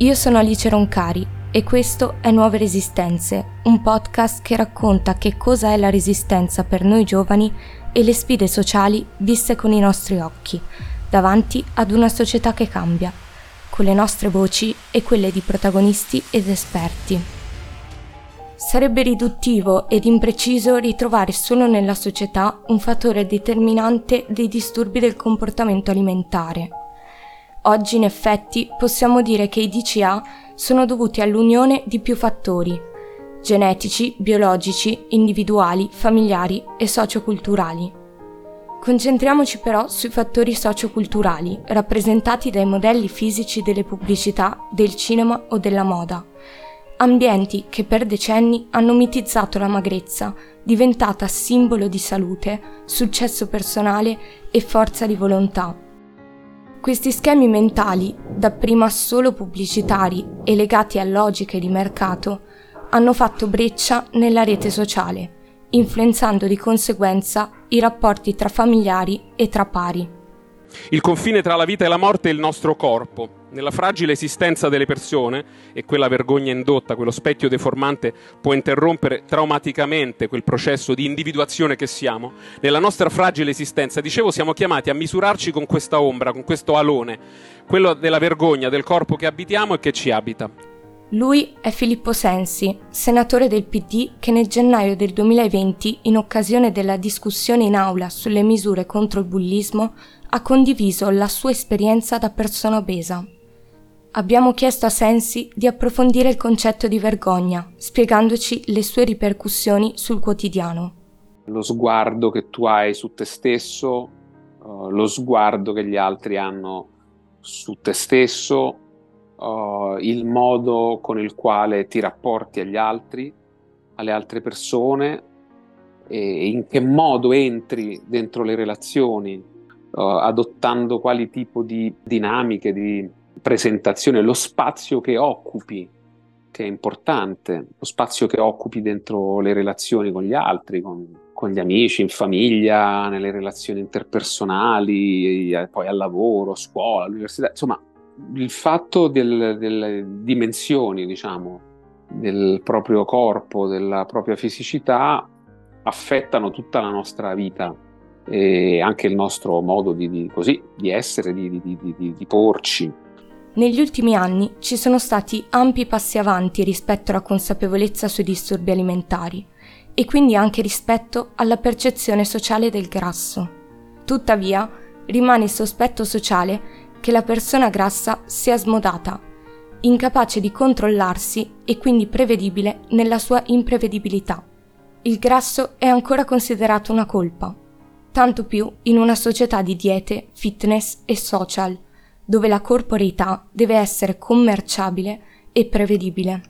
Io sono Alice Roncari e questo è Nuove Resistenze, un podcast che racconta che cosa è la resistenza per noi giovani e le sfide sociali viste con i nostri occhi, davanti ad una società che cambia, con le nostre voci e quelle di protagonisti ed esperti. Sarebbe riduttivo ed impreciso ritrovare solo nella società un fattore determinante dei disturbi del comportamento alimentare Oggi in effetti possiamo dire che i DCA sono dovuti all'unione di più fattori, genetici, biologici, individuali, familiari e socioculturali. Concentriamoci però sui fattori socioculturali, rappresentati dai modelli fisici delle pubblicità, del cinema o della moda. Ambienti che per decenni hanno mitizzato la magrezza, diventata simbolo di salute, successo personale e forza di volontà. Questi schemi mentali, dapprima solo pubblicitari e legati a logiche di mercato, hanno fatto breccia nella rete sociale, influenzando di conseguenza i rapporti tra familiari e tra pari. Il confine tra la vita e la morte è il nostro corpo. Nella fragile esistenza delle persone, e quella vergogna indotta, quello specchio deformante, può interrompere traumaticamente quel processo di individuazione che siamo, nella nostra fragile esistenza, dicevo, siamo chiamati a misurarci con questa ombra, con questo alone, quello della vergogna del corpo che abitiamo e che ci abita. Lui è Filippo Sensi, senatore del PD che nel gennaio del 2020, in occasione della discussione in aula sulle misure contro il bullismo, ha condiviso la sua esperienza da persona obesa. Abbiamo chiesto a Sensi di approfondire il concetto di vergogna, spiegandoci le sue ripercussioni sul quotidiano. Lo sguardo che tu hai su te stesso, uh, lo sguardo che gli altri hanno su te stesso, uh, il modo con il quale ti rapporti agli altri, alle altre persone e in che modo entri dentro le relazioni, uh, adottando quali tipo di dinamiche, di presentazione, lo spazio che occupi, che è importante, lo spazio che occupi dentro le relazioni con gli altri, con, con gli amici, in famiglia, nelle relazioni interpersonali, poi al lavoro, a scuola, all'università, insomma il fatto del, delle dimensioni, diciamo, del proprio corpo, della propria fisicità, affettano tutta la nostra vita e anche il nostro modo di, di, così, di essere, di, di porci. Negli ultimi anni ci sono stati ampi passi avanti rispetto alla consapevolezza sui disturbi alimentari e quindi anche rispetto alla percezione sociale del grasso. Tuttavia, rimane il sospetto sociale che la persona grassa sia smodata, incapace di controllarsi e quindi prevedibile nella sua imprevedibilità. Il grasso è ancora considerato una colpa, tanto più in una società di diete, fitness e social, dove la corporeità deve essere commerciabile e prevedibile.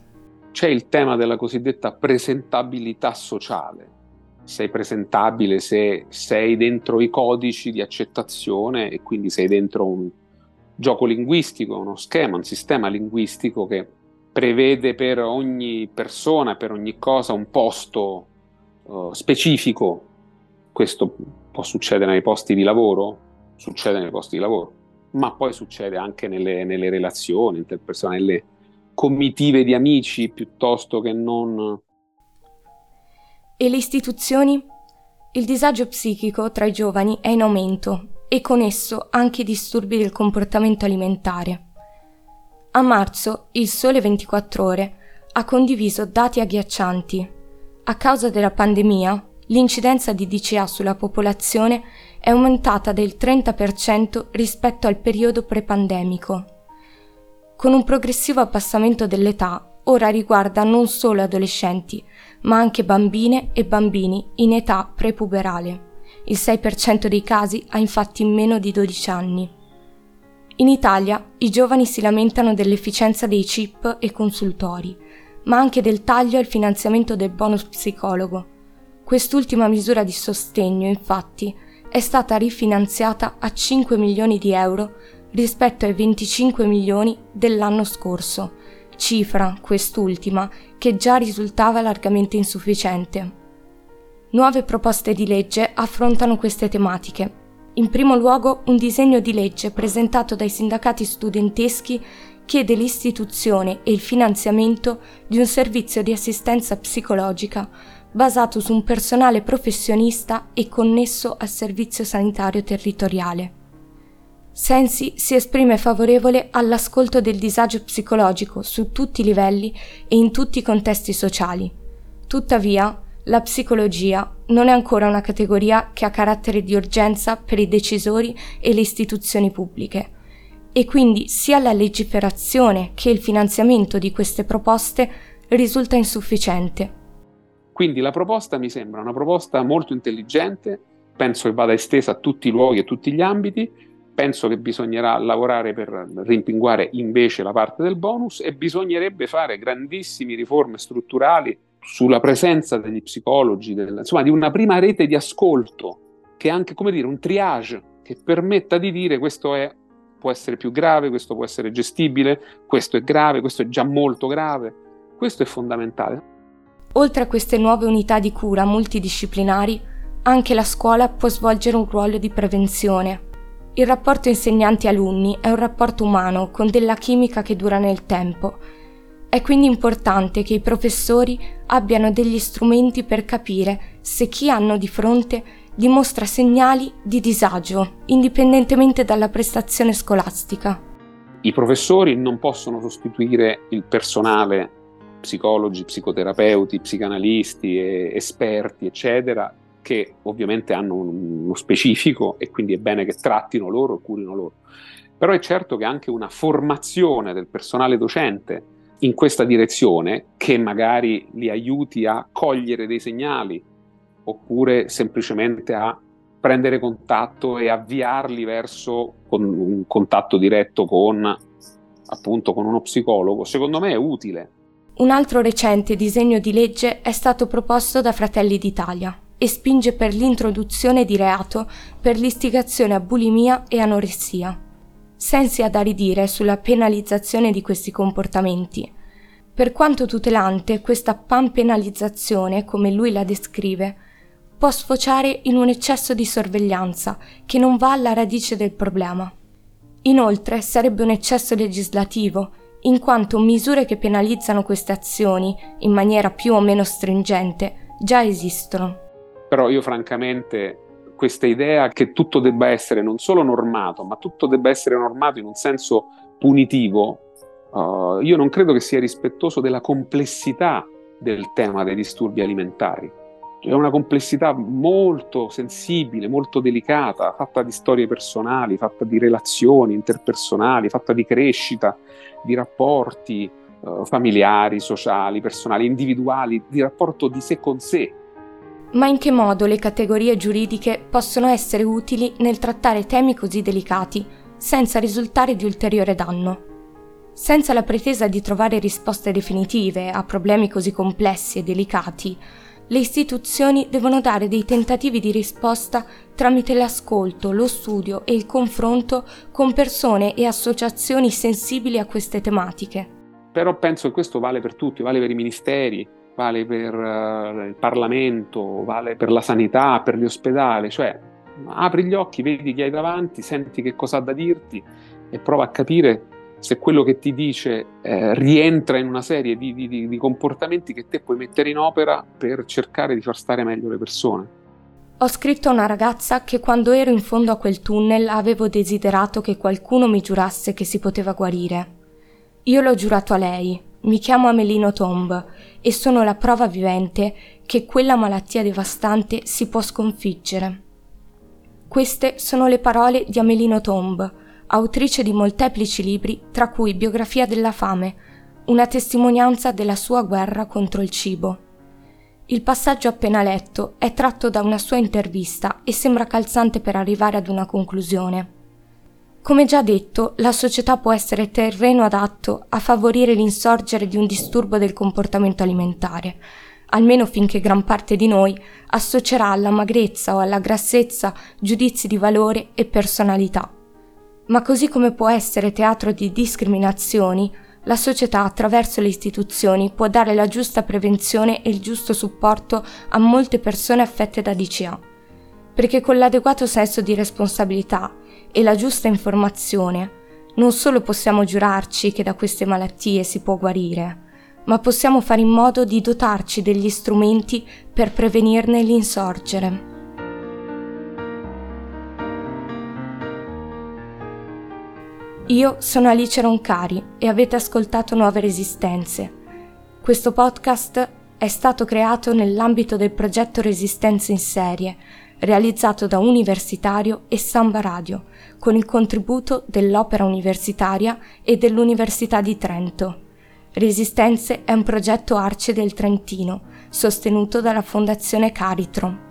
C'è il tema della cosiddetta presentabilità sociale. Sei presentabile se sei dentro i codici di accettazione e quindi sei dentro un, gioco linguistico, uno schema, un sistema linguistico che prevede per ogni persona, per ogni cosa un posto uh, specifico. Questo può succedere nei posti di lavoro, succede nei posti di lavoro, ma poi succede anche nelle, nelle relazioni interpersonali, nelle comitive di amici piuttosto che non... E le istituzioni? Il disagio psichico tra i giovani è in aumento e con esso anche i disturbi del comportamento alimentare. A marzo il Sole 24 ore ha condiviso dati agghiaccianti. A causa della pandemia, l'incidenza di DCA sulla popolazione è aumentata del 30% rispetto al periodo pre-pandemico. Con un progressivo abbassamento dell'età, ora riguarda non solo adolescenti, ma anche bambine e bambini in età prepuberale. Il 6% dei casi ha infatti meno di 12 anni. In Italia i giovani si lamentano dell'efficienza dei chip e consultori, ma anche del taglio al finanziamento del bonus psicologo. Quest'ultima misura di sostegno, infatti, è stata rifinanziata a 5 milioni di euro rispetto ai 25 milioni dell'anno scorso, cifra, quest'ultima, che già risultava largamente insufficiente. Nuove proposte di legge affrontano queste tematiche. In primo luogo un disegno di legge presentato dai sindacati studenteschi chiede l'istituzione e il finanziamento di un servizio di assistenza psicologica basato su un personale professionista e connesso al servizio sanitario territoriale. Sensi si esprime favorevole all'ascolto del disagio psicologico su tutti i livelli e in tutti i contesti sociali. Tuttavia, la psicologia non è ancora una categoria che ha carattere di urgenza per i decisori e le istituzioni pubbliche e quindi sia la legiferazione che il finanziamento di queste proposte risulta insufficiente. Quindi la proposta mi sembra una proposta molto intelligente, penso che vada estesa a tutti i luoghi e a tutti gli ambiti, penso che bisognerà lavorare per rimpinguare invece la parte del bonus e bisognerebbe fare grandissime riforme strutturali sulla presenza degli psicologi, del, insomma di una prima rete di ascolto, che è anche come dire un triage che permetta di dire questo è, può essere più grave, questo può essere gestibile, questo è grave, questo è già molto grave. Questo è fondamentale. Oltre a queste nuove unità di cura multidisciplinari, anche la scuola può svolgere un ruolo di prevenzione. Il rapporto insegnanti-alunni è un rapporto umano con della chimica che dura nel tempo. È quindi importante che i professori abbiano degli strumenti per capire se chi hanno di fronte dimostra segnali di disagio, indipendentemente dalla prestazione scolastica. I professori non possono sostituire il personale psicologi, psicoterapeuti, psicanalisti, esperti, eccetera, che ovviamente hanno uno specifico e quindi è bene che trattino loro e curino loro. Però è certo che anche una formazione del personale docente in questa direzione, che magari li aiuti a cogliere dei segnali oppure semplicemente a prendere contatto e avviarli verso un contatto diretto con appunto con uno psicologo, secondo me è utile un altro recente disegno di legge è stato proposto da Fratelli d'Italia e spinge per l'introduzione di reato per l'istigazione a bulimia e anoressia. Sensi ha da ridire sulla penalizzazione di questi comportamenti. Per quanto tutelante, questa panpenalizzazione, come lui la descrive, può sfociare in un eccesso di sorveglianza che non va alla radice del problema. Inoltre sarebbe un eccesso legislativo in quanto misure che penalizzano queste azioni in maniera più o meno stringente già esistono. Però io francamente questa idea che tutto debba essere non solo normato, ma tutto debba essere normato in un senso punitivo, uh, io non credo che sia rispettoso della complessità del tema dei disturbi alimentari. È una complessità molto sensibile, molto delicata, fatta di storie personali, fatta di relazioni interpersonali, fatta di crescita, di rapporti eh, familiari, sociali, personali, individuali, di rapporto di sé con sé. Ma in che modo le categorie giuridiche possono essere utili nel trattare temi così delicati senza risultare di ulteriore danno? Senza la pretesa di trovare risposte definitive a problemi così complessi e delicati, le istituzioni devono dare dei tentativi di risposta tramite l'ascolto, lo studio e il confronto con persone e associazioni sensibili a queste tematiche. Però penso che questo vale per tutti, vale per i ministeri, vale per uh, il Parlamento, vale per la sanità, per gli ospedali, cioè apri gli occhi, vedi chi hai davanti, senti che cosa ha da dirti e prova a capire se quello che ti dice eh, rientra in una serie di, di, di comportamenti che te puoi mettere in opera per cercare di far stare meglio le persone. Ho scritto a una ragazza che quando ero in fondo a quel tunnel avevo desiderato che qualcuno mi giurasse che si poteva guarire. Io l'ho giurato a lei, mi chiamo Amelino Tomb e sono la prova vivente che quella malattia devastante si può sconfiggere. Queste sono le parole di Amelino Tomb, autrice di molteplici libri, tra cui Biografia della fame, una testimonianza della sua guerra contro il cibo. Il passaggio appena letto è tratto da una sua intervista e sembra calzante per arrivare ad una conclusione. Come già detto, la società può essere terreno adatto a favorire l'insorgere di un disturbo del comportamento alimentare, almeno finché gran parte di noi associerà alla magrezza o alla grassezza giudizi di valore e personalità. Ma così come può essere teatro di discriminazioni, la società attraverso le istituzioni può dare la giusta prevenzione e il giusto supporto a molte persone affette da DCA, perché con l'adeguato senso di responsabilità e la giusta informazione non solo possiamo giurarci che da queste malattie si può guarire, ma possiamo fare in modo di dotarci degli strumenti per prevenirne l'insorgere. Io sono Alice Roncari e avete ascoltato Nuove Resistenze. Questo podcast è stato creato nell'ambito del progetto Resistenze in serie, realizzato da Universitario e Samba Radio, con il contributo dell'Opera Universitaria e dell'Università di Trento. Resistenze è un progetto Arce del Trentino, sostenuto dalla Fondazione Caritro.